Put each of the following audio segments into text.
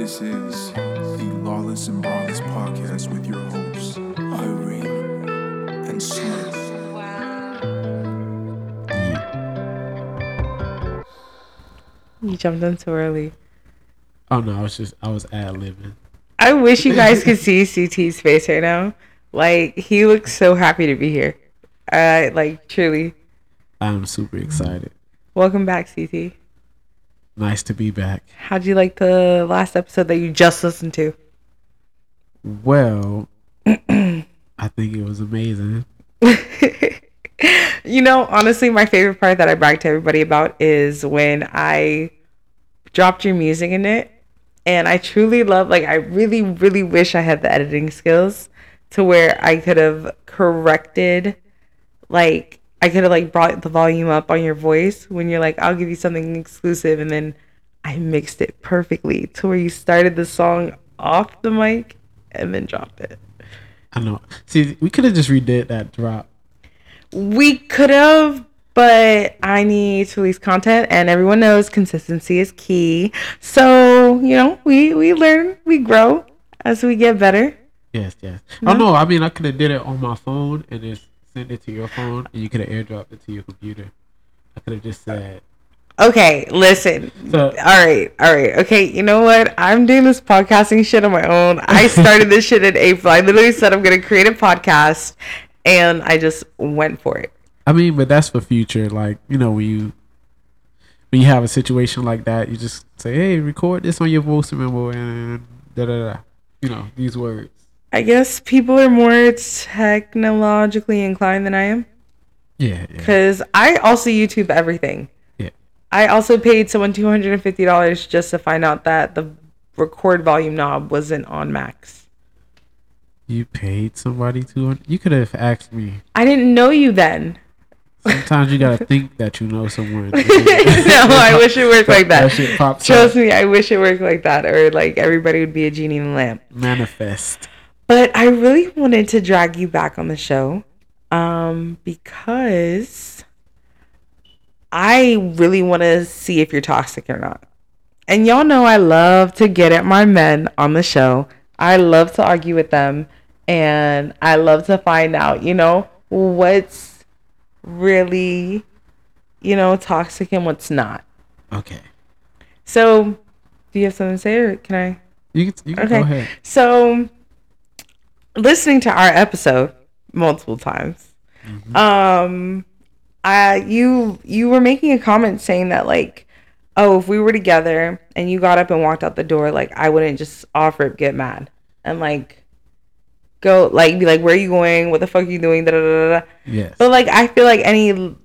This is the Lawless and Braless podcast with your hosts, Irene and Smith. You jumped in too early. Oh no, I was just I was ad libbing. I wish you guys could see CT's face right now. Like he looks so happy to be here. Uh, like truly. I'm super excited. Welcome back, CT. Nice to be back. How'd you like the last episode that you just listened to? Well, I think it was amazing. you know, honestly, my favorite part that I brag to everybody about is when I dropped your music in it. And I truly love, like, I really, really wish I had the editing skills to where I could have corrected, like, I could have, like, brought the volume up on your voice when you're like, I'll give you something exclusive. And then I mixed it perfectly to where you started the song off the mic and then dropped it. I know. See, we could have just redid that drop. We could have, but I need to release content, and everyone knows consistency is key. So you know, we we learn, we grow as we get better. Yes, yes. Oh know. I mean I could have did it on my phone and just sent it to your phone, and you could have airdropped it to your computer. I could have just said. Okay, listen. So All right, all right. Okay, you know what? I'm doing this podcasting shit on my own. I started this shit in April. I literally said I'm gonna create a podcast, and I just went for it. I mean, but that's for future. Like you know, when you when you have a situation like that, you just say, "Hey, record this on your voice memo," and da da da. You know these words. I guess people are more technologically inclined than I am. Yeah, yeah. Because I also YouTube everything. Yeah. I also paid someone two hundred and fifty dollars just to find out that the record volume knob wasn't on max. You paid somebody two hundred. You could have asked me. I didn't know you then. Sometimes you gotta think that you know someone. no, I wish it worked like That that. shit pops Trust up. me, I wish it worked like that, or like everybody would be a genie in the lamp. Manifest. But I really wanted to drag you back on the show, um, because I really want to see if you're toxic or not. And y'all know I love to get at my men on the show. I love to argue with them, and I love to find out, you know, what's really, you know, toxic and what's not. Okay. So, do you have something to say, or can I? You can, you can Okay. go ahead. So, listening to our episode multiple times, um, I you you were making a comment saying that like, oh, if we were together and you got up and walked out the door, like I wouldn't just offer it, get mad, and like go like be like, where are you going? What the fuck are you doing? Da da da. da. Yes. But like, I feel like any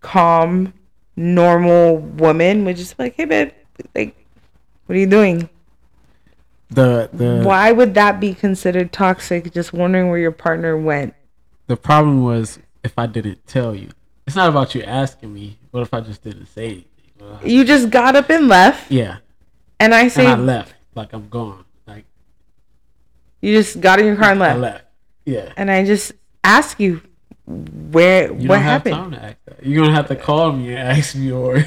calm, normal woman would just be like, hey, babe, like, what are you doing? The the Why would that be considered toxic? Just wondering where your partner went. the problem was if I didn't tell you. It's not about you asking me. What if I just didn't say anything? Well, You just got up and left, yeah. and I say And I left. Like I'm gone. Like you just got in your car and I left, left. Yeah. and I just ask you where You what don't have happened. time to ask that. You're gonna have to call me and ask me, or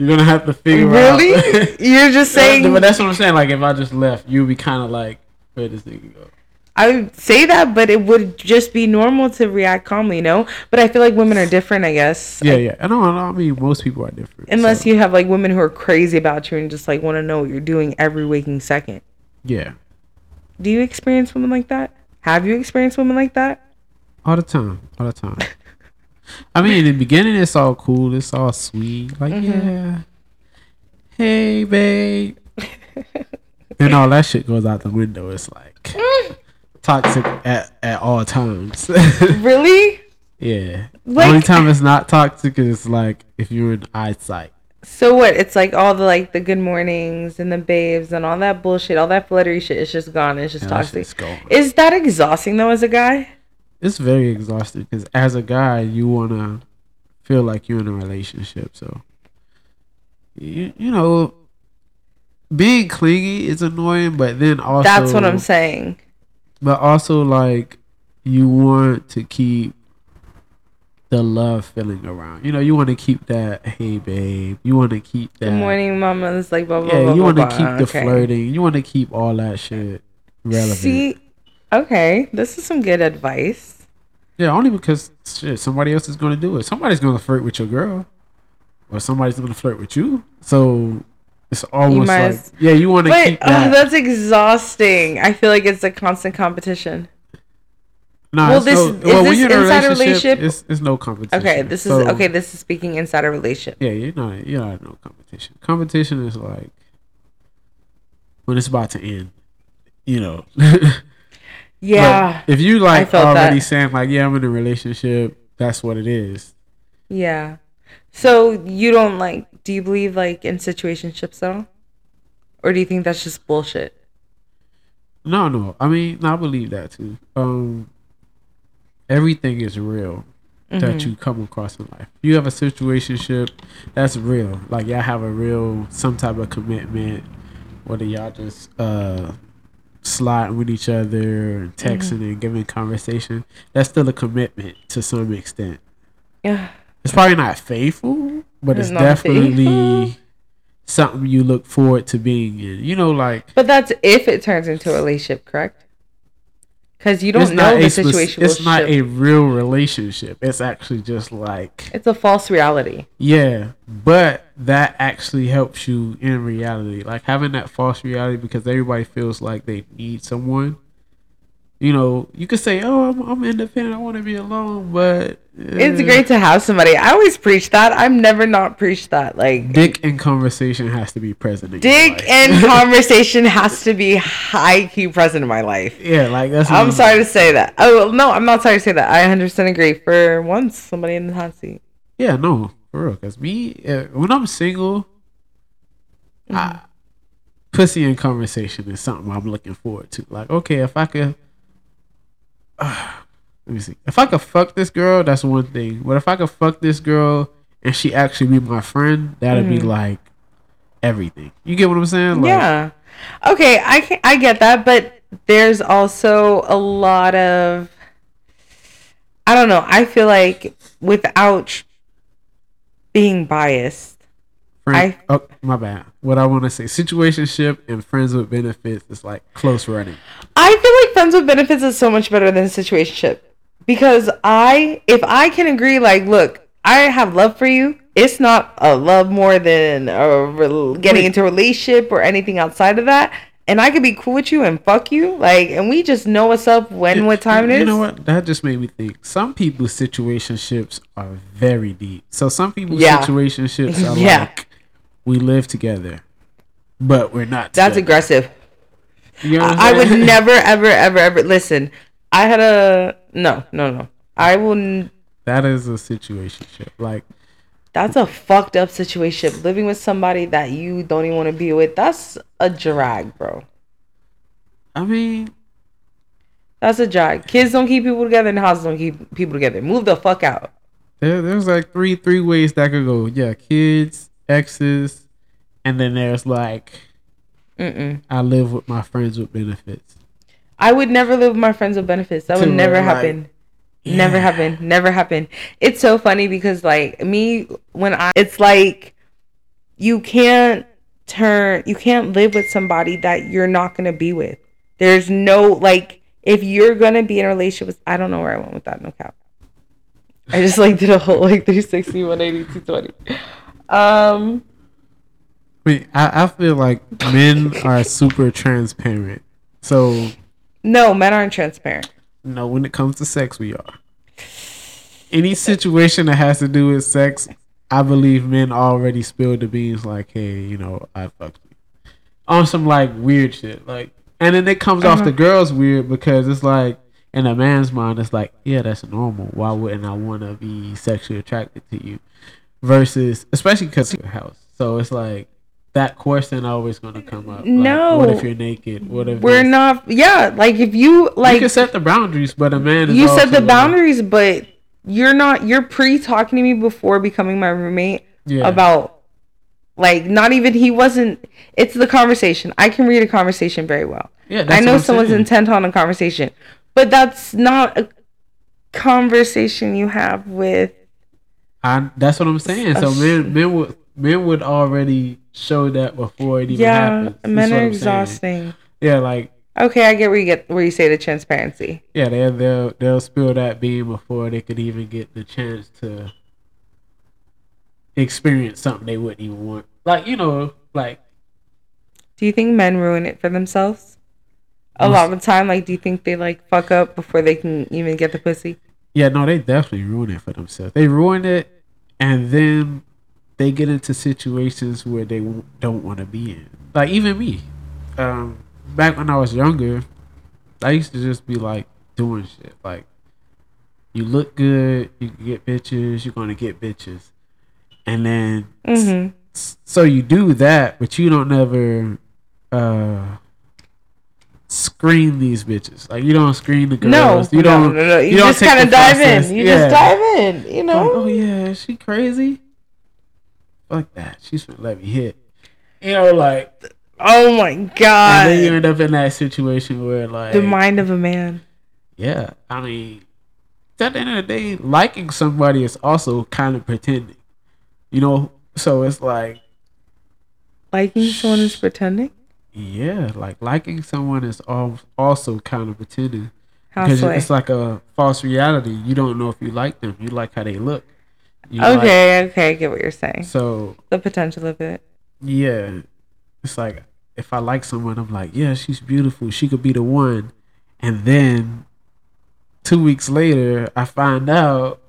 you're gonna have to figure out. Really? You're just saying. but that's what I'm saying. Like if I just left, you'd be kind of like, where does nigga go? I would say that, but it would just be normal to react calmly, you know. But I feel like women are different. I guess. Yeah, yeah. I don't know. I mean, most people are different. Unless so, you have like women who are crazy about you and just like want to know what you're doing every waking second. Yeah, Do you experience women like that? Have you experienced women like that? all the time, all the time. I mean, in the beginning, it's all cool. It's all sweet. Like, Mm-hmm. yeah, hey, babe. and all that shit goes out the window. It's like toxic at, at all times. Really? yeah. the only time it's not toxic is like if you're in eyesight. So what? It's like all the like the good mornings and the babes and all that bullshit, all that fluttery shit. It's just gone. It's just Yeah, toxic. Is that exhausting though, as a guy? It's very exhausting because as a guy, you wanna feel like you're in a relationship. So, you you know, being clingy is annoying, but then also That's what I'm saying. But also, like, you want to keep the love feeling around. You know, you want to keep that. Hey, babe. You want to keep that. Good morning, mama. It's like blah blah Yeah, blah. you want to keep the Okay. flirting. You want to keep all that shit relevant. See, okay, this is some good advice. Yeah, only because shit, somebody else is going to do it. Somebody's going to flirt with your girl, or somebody's going to flirt with you. So it's almost like yeah, you want to keep oh, that. that's exhausting. I feel like it's a constant competition. no, well, this- no, is well, when this you're in a inside a relationship, relationship? it's, it's no competition. Okay, this is So, okay. This is speaking inside a relationship. Yeah, you're not you're not no competition. Competition is like when it's about to end. You know. Yeah, But if you like already that. saying like, yeah, I'm in a relationship, that's what it is. yeah. So you don't like? Do you believe like in situationships at all, or do you think that's just bullshit? No, no. I mean, I believe that too. Um, everything is real Mm-hmm. that you come across in life. You have a situationship that's real. Like y'all have a real some type of commitment, whether y'all just uh sliding with each other and texting Mm-hmm. and giving conversation. That's still a commitment to some extent. Yeah. It's probably not faithful, but it's It's definitely faithful. something you look forward to being in. You know, like But that's if it turns into a relationship, correct? Because you don't it's know the situation. It's not a real relationship. It's actually just like It's a false reality. yeah, but that actually helps you in reality. Like having that false reality because everybody feels like they need someone. You know, you could say, "Oh, I'm, I'm independent. I want to be alone," but It's eh, great to have somebody. I always preach that. I've never not preached that. Like Dick and conversation has to be present. In dick and conversation has to be high key present in my life. yeah, like that's. I'm sorry to say that. Oh no, I'm not sorry to say that. I 100% agree. For once, somebody in the hot seat. Yeah, no, for real. Cause me, uh, when I'm single, I, pussy and conversation is something I'm looking forward to. Like, okay, if I could, let me see, if I could fuck this girl, that's one thing. But if I could fuck this girl and she actually be my friend, that'd be mm-hmm. like everything. You get what I'm saying? Like, yeah. Okay, I can, I get that, but there's also a lot of I don't know. I feel like without being biased, Friend, I- oh, my bad. What I want to say, situationship and friends with benefits is like close running. I feel like friends with benefits is so much better than situationship because I if I can agree like look, I have love for you. It's not a love more than a rel- getting Wait. into a relationship or anything outside of that. And I could be cool with you and fuck you, like, and we just know what's up when what time is. You know what? That just made me think. Some people's situationships are very deep. So some people's Yeah. situationships are Yeah. like we live together, but we're not. That's together. aggressive. You know I'm I would never, ever, ever, ever listen. I had a no, no, no. I will. n- That is a situationship. Like That's a fucked up situation. Living with somebody that you don't even want to be with. That's a drag, bro. I mean, That's a drag. Kids don't keep people together, and houses don't keep people together. Move the fuck out. there, there's like three three ways that could go. Yeah, kids, exes, and then there's like Mm-mm. I live with my friends with benefits. I would never live with my friends with benefits. That would never like, happen. Never Yeah. happen. Never happen. It's so funny because like me when I it's like you can't turn you can't live with somebody that you're not gonna be with. There's no like if you're gonna be in a relationship with I don't know where I went with that, no cap. I just like did a whole like 360, 180, 220. Um I mean, I, I feel like men are super transparent. So no, men aren't transparent. No, when it comes to sex, we are. Any situation that has to do with sex, I believe men already spilled the beans. Like, hey, you know, I fucked you on some like weird shit. Like, and then it comes off the girls weird because it's like in a man's mind, it's like, yeah, that's normal. Why wouldn't I want to be sexually attracted to you? Versus, especially because your house. So it's like that question always gonna come up. Like, No. what if you're naked? What if We're not yeah, like if you like, you can set the boundaries, but a man is you set the like- boundaries, but you're not. You're pre talking to me before becoming my roommate Yeah. about like not even he wasn't. It's the conversation. I can read a conversation very well. Yeah, I know someone's saying. intent on a conversation, but that's not a conversation you have with I that's what I'm saying. So men men would men would already show that before it even yeah, happens. That's men are saying. exhausting. Yeah, like Okay, I get where you get where you say the transparency. yeah, they they'll they'll spill that bean before they could even get the chance to experience something they wouldn't even want. Like you know, like Do you think men ruin it for themselves? A lot of the time, like, do you think they like fuck up before they can even get the pussy? Yeah, no, they definitely ruin it for themselves. They ruin it, and then they get into situations where they don't want to be in. Like even me, um, back when I was younger, I used to just be like doing shit. Like you look good, you can get bitches, you're gonna get bitches, and then Mm-hmm. s- so you do that, but you don't never uh screen these bitches. Like you don't screen the girls. No, you no, don't. no, no. You, don't just kind of dive process. in. You Yeah. just dive in. You Like, know. oh yeah, is she crazy? Fuck that. She's let me hit. You know, like, Oh my god. and then you end up in that situation where, like, the mind of a man. yeah. I mean, at the end of the day, liking somebody is also kind of pretending. You know, so it's like, Liking someone is pretending. Yeah, like liking someone is al- also kind of pretending How because it's like a false reality. You don't know if you like them. You like how they look. You like- Okay, okay, I get what you're saying. so The potential of it. Yeah. It's like if I like someone, I'm like, yeah, she's beautiful. She could be the one. And then two weeks later, I find out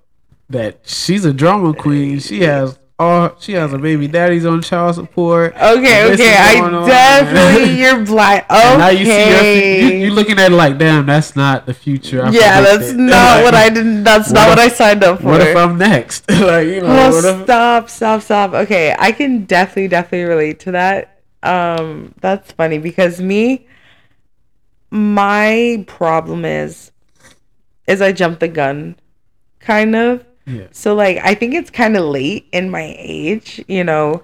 that she's a drama queen. She has all she has a baby daddy's on child support. Okay, okay, I going on. definitely you're blind. And now you see Okay. you, are looking at it like, damn, that's not the future. I yeah, that's predicted. not Like, what I didn't. That's not what I signed up for. What if I'm next? like, you know, Oh, what if, stop, stop, stop. Okay, I can definitely, definitely relate to that. Um, that's funny because me, my problem is, is I jump the gun, kind of. So like, I think it's kind of late in my age, you know.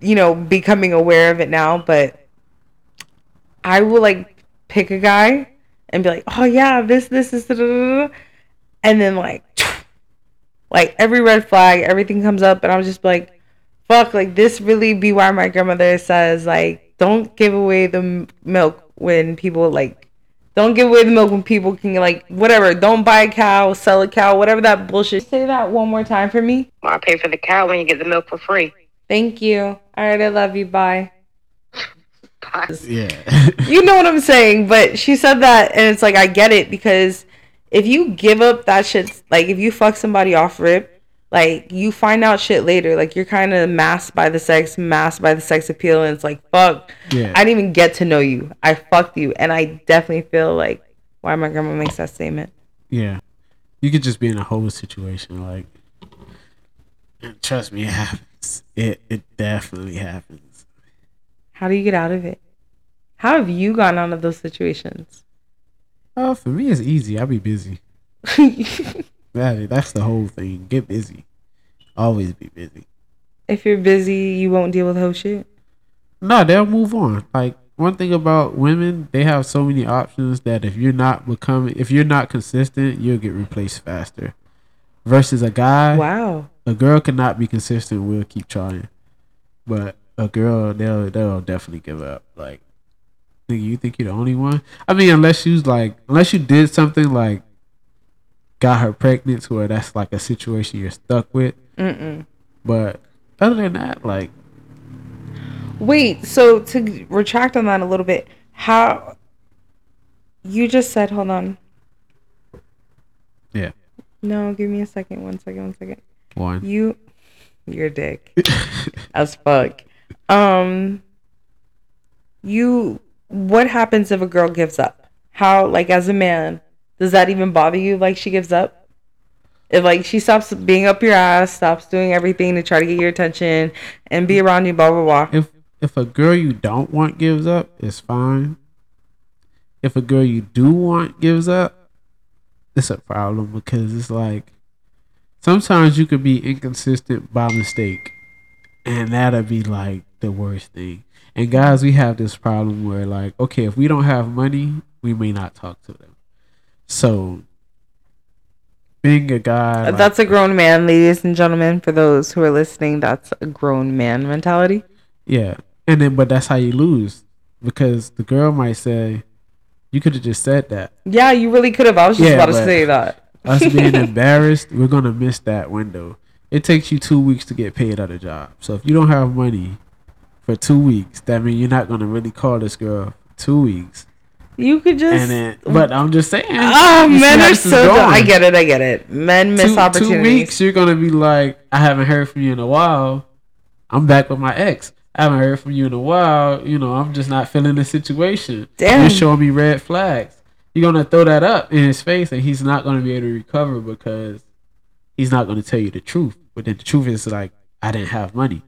You know, becoming aware of it now, but I will like pick a guy and be like, oh yeah, this, this, da," and then like like every red flag, everything comes up, and I was just like, fuck, like this really be why my grandmother says, like, don't give away the milk when people like, don't give away the milk when people can, like, whatever, don't buy a cow, sell a cow, whatever that bullshit. Say that one more time for me. I pay for the cow when you get the milk for free. Thank you. All right, I love you. Bye. Yeah. You know what I'm saying, but she said that, and it's like I get it because if you give up that shit, like if you fuck somebody off rip, like you find out shit later, like you're kind of masked by the sex, masked by the sex appeal, and it's like fuck, Yeah. I didn't even get to know you, I fucked you, and I definitely feel like why my grandma makes that statement. Yeah. You could just be in a whole situation like trust me, it happens. It it definitely happens. How do you get out of it? How have you gotten out of those situations? Oh, for me it's easy. I be busy. That, that's the whole thing. Get busy. Always be busy. if you're busy, you won't deal with whole shit. No, they'll move on. Like one thing about women, they have so many options that if you're not becoming if you're not consistent, you'll get replaced faster. Versus a guy, Wow. a girl cannot be consistent. We'll keep trying, but a girl, they'll they'll definitely give up. Like, you think you're the only one? I mean, unless you like, unless you did something like got her pregnant, to where that's like a situation you're stuck with. Mm-mm. But other than that, like, Wait, so to retract on that a little bit, how you just said, hold on. yeah, No, give me a second. One second. One second. one. You, your dick, as fuck. Um, you. What happens if a girl gives up? How, like, as a man, does that even bother you? Like, she gives up. If like she stops being up your ass, stops doing everything to try to get your attention and be around you, blah blah blah. if if a girl you don't want gives up, it's fine. If a girl you do want gives up, it's a problem because it's like sometimes you could be inconsistent by mistake, and that'll be like the worst thing. And guys, we have this problem where like, okay, if we don't have money, we may not talk to them. So being a guy. Uh, like- that's a grown man, ladies and gentlemen. For those who are listening, that's a grown man mentality. yeah, and then but that's how you lose because the girl might say, "You could have just said that." Yeah, you really could have. I was just Yeah, about to say that. Us being embarrassed, we're gonna miss that window. It takes you two weeks to get paid at a job. So if you don't have money for two weeks, that means you're not gonna really call this girl two weeks. You could just. Then, but I'm just saying. Oh, men are so. dumb. I get it. I get it. Men miss two, opportunities. Two weeks, you're gonna be like, I haven't heard from you in a while. I'm back with my ex. I haven't heard from you in a while. You know, I'm just not feeling the situation. Damn. You're showing me red flags. You're gonna throw that up in his face, and he's not gonna be able to recover because he's not gonna tell you the truth. But then the truth is like, I didn't have money.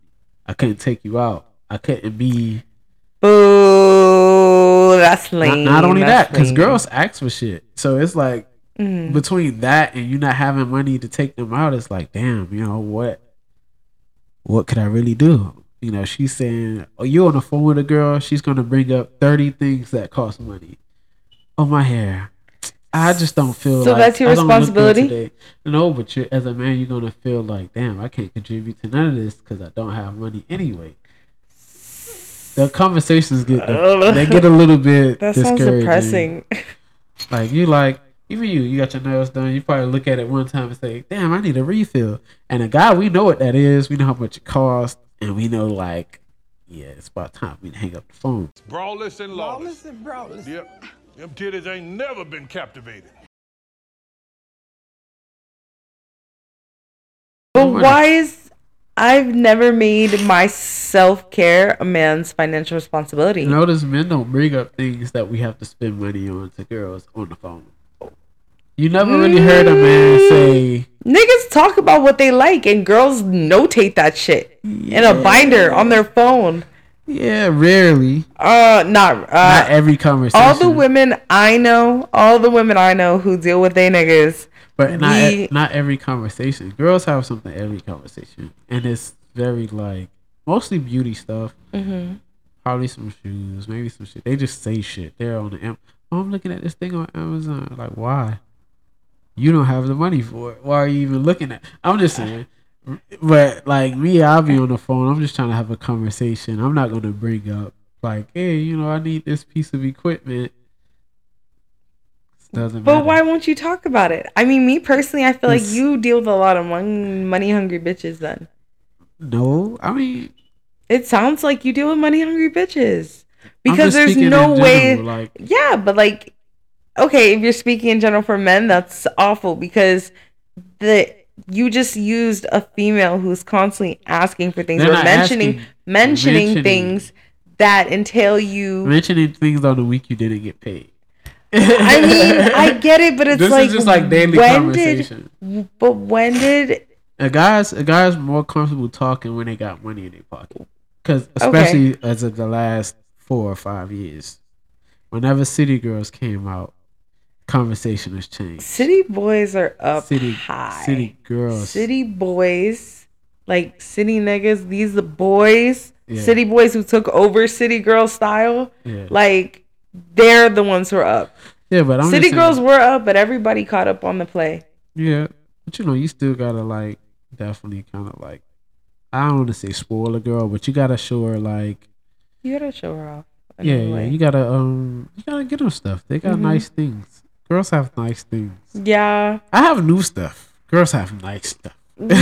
I couldn't take you out. I couldn't be. Boo. That's Not, lame. not only That's that, because girls ask for shit. So it's like Mhm. between that and you not having money to take them out, it's like, damn, you know what? What could I really do? You know, she's saying, "Oh, you're on the phone with a girl. She's gonna bring up thirty things that cost money. Oh, my hair. I just don't feel. So like, that's your I don't look good responsibility? No, but you as a man, you're gonna feel like, damn, I can't contribute to none of this because I don't have money anyway. The conversations get they get a little bit That sounds depressing. Like you like even you, you got your nails done. You probably look at it one time and say, "Damn, I need a refill." And a guy, we know what that is. We know how much it costs, and we know like, yeah, it's about time we hang up the phone. Braless and lawless. and braless. Yep. Them titties ain't never been captivated. But why is I've never made my self care a man's financial responsibility? Notice men don't bring up things that we have to spend money on to girls on the phone. You never really heard a man mm. say, Niggas talk about what they like, and girls notate that shit in a binder on their phone. "Yeah, rarely, Uh, not uh, not every conversation." all the women I know, all the women I know who deal with their niggas. But not we- e- not every conversation. Girls have something every conversation, and it's very like mostly beauty stuff. Mm-hmm. Probably some shoes, maybe some shit. They just say shit. They're on the. Am- oh, I'm looking at this thing on Amazon. Like, why? You don't have the money for it. Why are you even looking at? I'm just saying. But like me, I'll be on the phone. I'm just trying to have a conversation. I'm not gonna bring up like, hey, you know, I need this piece of equipment. Doesn't But matter. why won't you talk about it? I mean, me personally, I feel like you deal with a lot of money hungry bitches. Then No, I mean it sounds like you deal with money hungry bitches because there's no way. general, Like, Yeah, but like, okay, if you're speaking in general for men, that's awful because the you just used a female who's constantly asking for things They're or mentioning asking, mentioning mentioning. things that entail you. mentioning things on the week you didn't get paid. I mean, I get it, but it's this like is just like daily when conversation. Did, but when did a guy's a guy's more comfortable talking when they got money in their pocket, because especially as of the last four or five years, whenever City Girls came out, conversation has changed. city boys are up City high? City Girls. City boys, like city niggas, these the boys, Yeah. city boys who took over city girl style. Yeah. Like they're the ones who are up. yeah, but I'm city girls were up, but everybody caught up on the play. Yeah, but you know, you still gotta like definitely kind of like I don't want to say spoil a girl, but you gotta show her like You gotta show her off. yeah, yeah. You gotta um, you gotta get them stuff. They got Mhm. nice things. Girls have nice things. yeah. I have new stuff. Girls have nice stuff. Yeah,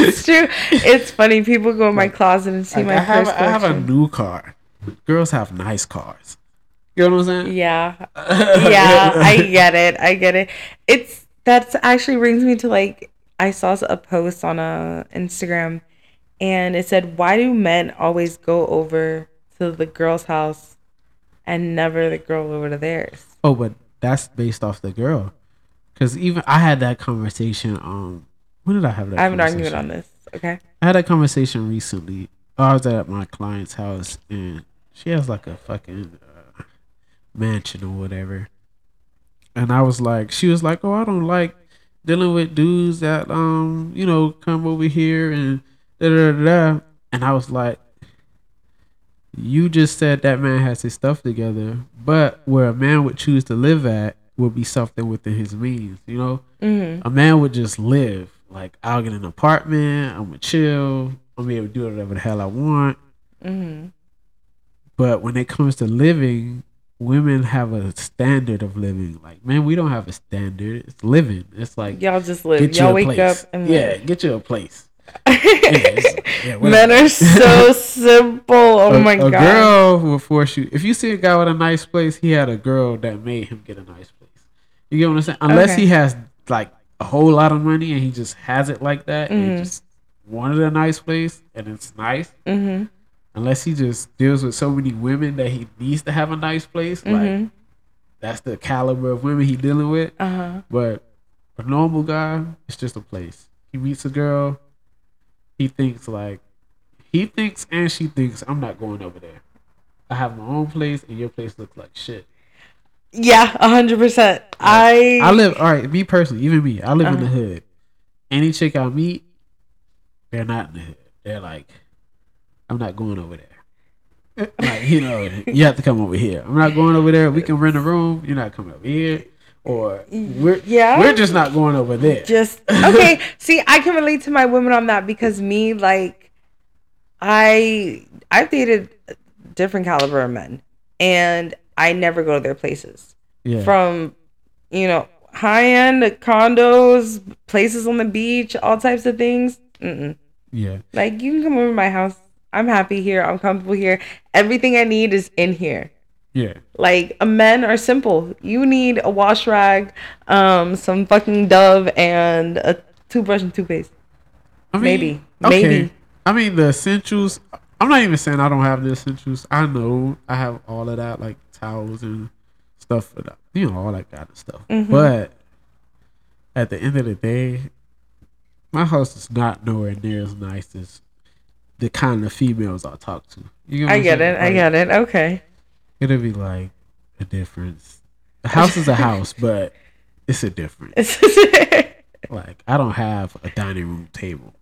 it's true. It's funny. People go in my closet and see Like, my I have I have a new car. Girls have nice cars. You know what I'm saying? Yeah. yeah, I get it. I get it. It's that's actually brings me to like I saw a post on a Instagram and it said why do men always go over to the girl's house and never the girl over to theirs? Oh, but that's based off the girl. Cause even I had that conversation. Um, when did I have that? I have an argument on this. Okay. I had a conversation recently. I was at my client's house and she has like a fucking uh, mansion or whatever. And I was like, she was like, "Oh, I don't like dealing with dudes that um, you know, come over here and da da da." da." And I was like, "You just said that man has his stuff together, but where a man would choose to live at, would be something within his means. You know, Mm-hmm. a man would just live like I'll get an apartment. I'm gonna chill. I'm gonna be able to do whatever the hell I want. Mm-hmm. But when it comes to living, women have a standard of living. Like, man, we don't have a standard. It's living. It's like Y'all just live. Y'all wake place. up and yeah, live. get you a place. Yeah, yeah. Men are so simple. Oh a, my a god. girl will force you. If you see a guy with a nice place, he had a girl that made him get a nice place. You get what I'm saying? Unless Okay. he has like a whole lot of money and he just has it like that, and Mm-hmm. he just wanted a nice place and it's nice. Mm-hmm. Unless he just deals with so many women that he needs to have a nice place, Mm-hmm. like that's the caliber of women he dealing with. Uh huh. But a normal guy, it's just a place. He meets a girl, he thinks like he thinks and she thinks I'm not going over there. I have my own place and your place looks like shit. Yeah, a hundred percent. I I live all right, me personally, even me, I live in the Uh-huh. hood. Any chick I meet, they're not in the hood. They're like, I'm not going over there. like, you know, you have to come over here. I'm not going over there. We can rent a room. You're not coming over here. Or we're Yeah. we're just not going over there. just okay. See, I can relate to my women on that because me, like, I I've dated different caliber of men, and I never go to their places. yeah. From you know high end condos, places on the beach, all types of things. Mm-mm. yeah. Like you can come over to my house. I'm happy here. I'm comfortable here. Everything I need is in here. Yeah. Like men are simple. You need a wash rag, um, some fucking Dove, and a toothbrush and toothpaste. I mean, Maybe. okay. Maybe. I mean the essentials. I'm not even saying I don't have the essentials. I know I have all of that, like towels and stuff for that. You know, all that kind of stuff. Mm-hmm. But at the end of the day, my house is not nowhere near as nice as the kind of females I talk to. You I get it. I get it. Okay. It'll be like a difference. A house is a house, but it's a difference. Like I don't have a dining room table.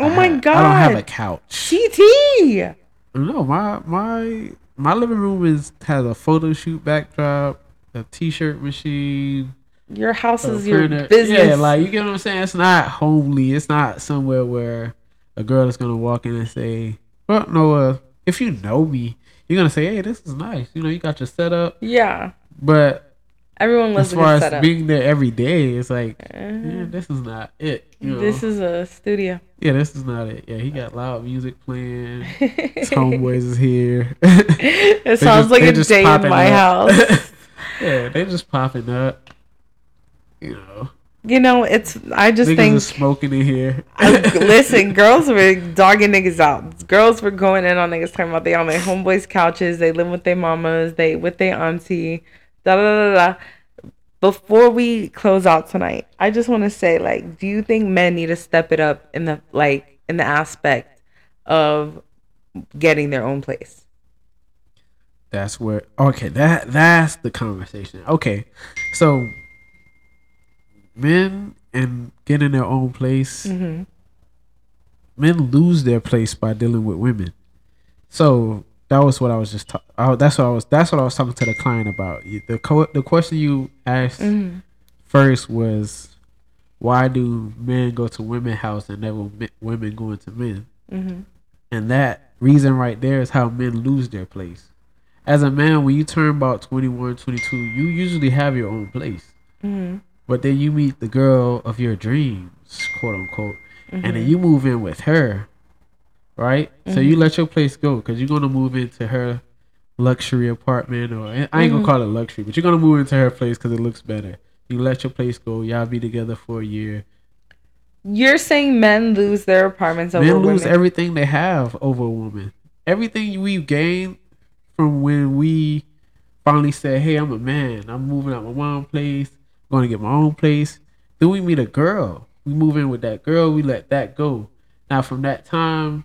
I Oh my ha- I don't have a couch. CT. No, my my my living room is has a photo shoot backdrop, a t-shirt machine, Your house is your printer. business. Yeah, like you get what I'm saying. It's not homely. It's not somewhere where a girl is gonna walk in and say, "Well, no, uh, if you know me, you're gonna say, hey, this is nice. You know, you got your setup." yeah. But Everyone loves as far as setup. being there every day, it's like, uh-huh. yeah, this is not it. You know? This is a studio. yeah, this is not it. Yeah, he got loud music playing. His homeboys is here. It sounds just- like a day in my up. house. yeah, they just popping up. You know, you know, it's. I just niggas think. is smoking in here. Listen, girls were dogging niggas out. Girls were going in on niggas talking about they on their homeboys' couches, they live with their mamas, they with their auntie, da da da da. da. Before we close out tonight, I just want to say, like, do you think men need to step it up in the like in the aspect of getting their own place? That's where okay, that that's the conversation. Okay. So men and get in their own place, Mm-hmm. men lose their place by dealing with women. So that was what I was just talking. Oh, that's what I was. That's what I was talking to the client about. The co- the question you asked Mm-hmm. first was, why do men go to women house and never women go into men? Mm-hmm. And that reason right there is how men lose their place. As a man, when you turn about 21, 22, you usually have your own place. Mm-hmm. But then you meet the girl of your dreams, quote unquote, and then mm-hmm. you move in with her, right? So you mm-hmm. let your place go because you're gonna move into her luxury apartment, or I ain't gonna mm-hmm. call it luxury, but you're gonna move into her place because it looks better. You let your place go. Y'all be together for a year. You're saying men lose their apartments over Men women? lose everything they have over a woman. Everything we've gained from when we finally said, "Hey, I'm a man. I'm moving out my mom's place. Going to get my own place." Then we meet a girl. We move in with that girl. We let that go. Now, from that time,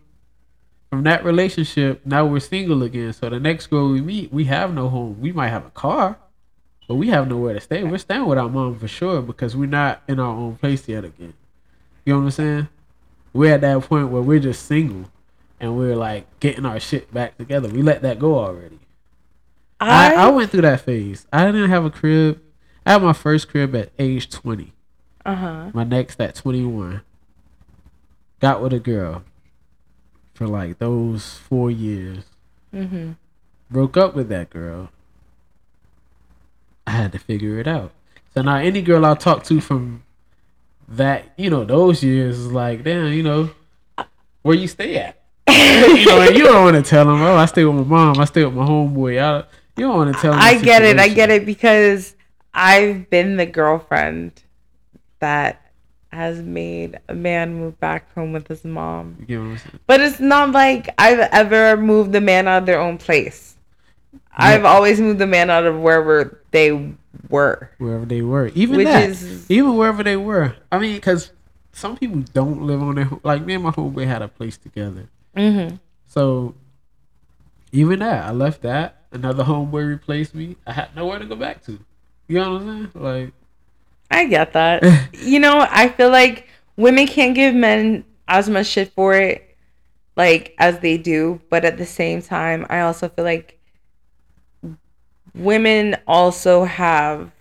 from that relationship, now we're single again. So the next girl we meet, we have no home. We might have a car, but we have nowhere to stay. We're staying with our mom for sure because we're not in our own place yet again. You know what I'm saying? We're at that point where we're just single and we're like getting our shit back together. We let that go already. I, I went through that phase. I didn't have a crib. I had my first crib at age 20. Uh huh. My next at 21. Got with a girl for like those four years. Mm-hmm. Broke up with that girl. I had to figure it out. So now any girl I talk to from that, you know, those years is like, damn, you know, where you stay at? you know, you don't want to tell them, oh, I stay with my mom, I stay with my homeboy. I, you don't want to tell them. I get it. I get it because I've been the girlfriend that has made a man move back home with his mom. You get what But it's not like I've ever moved the man out of their own place. I've always moved the man out of wherever they were. wherever they were. Even Which that, is- even wherever they were. I mean, because some people don't live on their like me and my homeboy had a place together. Mm-hmm. So even that, I left that. Another homeboy replaced me. I had nowhere to go back to. You know what I'm saying? Like, I get that. you know, I feel like women can't give men as much shit for it, like as they do. But at the same time, I also feel like women also have,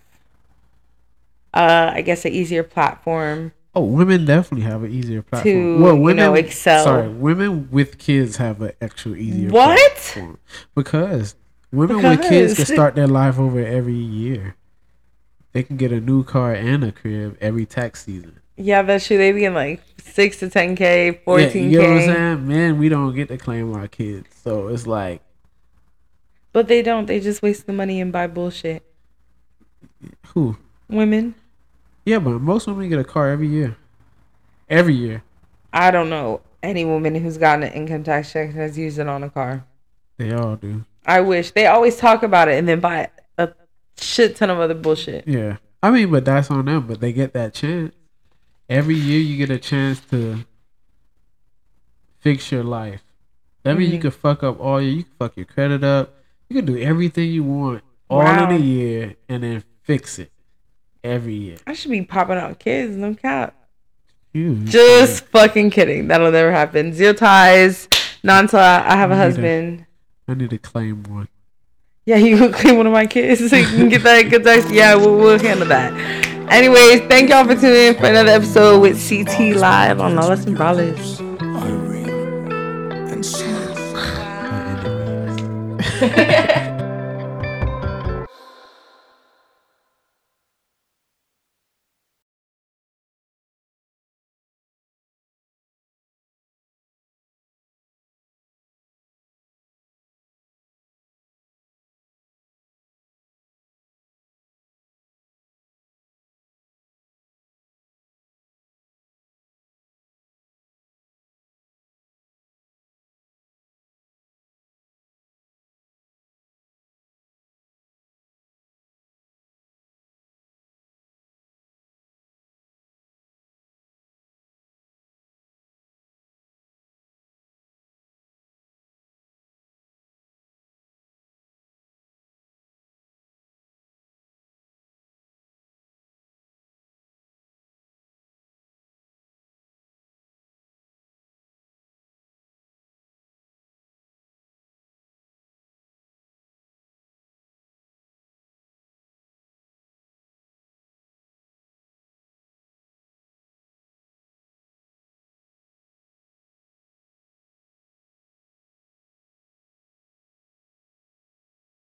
uh, I guess, an easier platform. oh, women definitely have an easier platform. To, you know, excel. Sorry, women with kids have an actual easier What? platform. Because women with kids can start their life over every year. They can get a new car and a crib every tax season. Yeah, that's true. They be in like six to ten k, Yeah, fourteen you know what I'm saying? Man, we don't get to claim our kids. So it's like, but they don't. They just waste the money and buy bullshit. who? Women, Yeah, but most women get a car every year. Every year. I don't know any woman who's gotten an income tax check and has used it on a car. They all do. I wish they always talk about it and then buy a shit ton of other bullshit. Yeah. I mean, but that's on them, but they get that chance. Every year you get a chance to fix your life. That means you mm-hmm. can fuck up all your you can fuck your credit up. You can do everything you want all Wow. in a year and then fix it every year. I should be popping out kids, no cap. You Just fucking kidding. That'll never happen. Zero ties, non I have a husband. I need to claim one. Yeah, you can claim one of my kids so you can get that good tax. Yeah, we'll, we'll handle that. Anyways, thank y'all for tuning in for another episode with CT Live on Lawless and Braless. Irene and Snow. My enemies.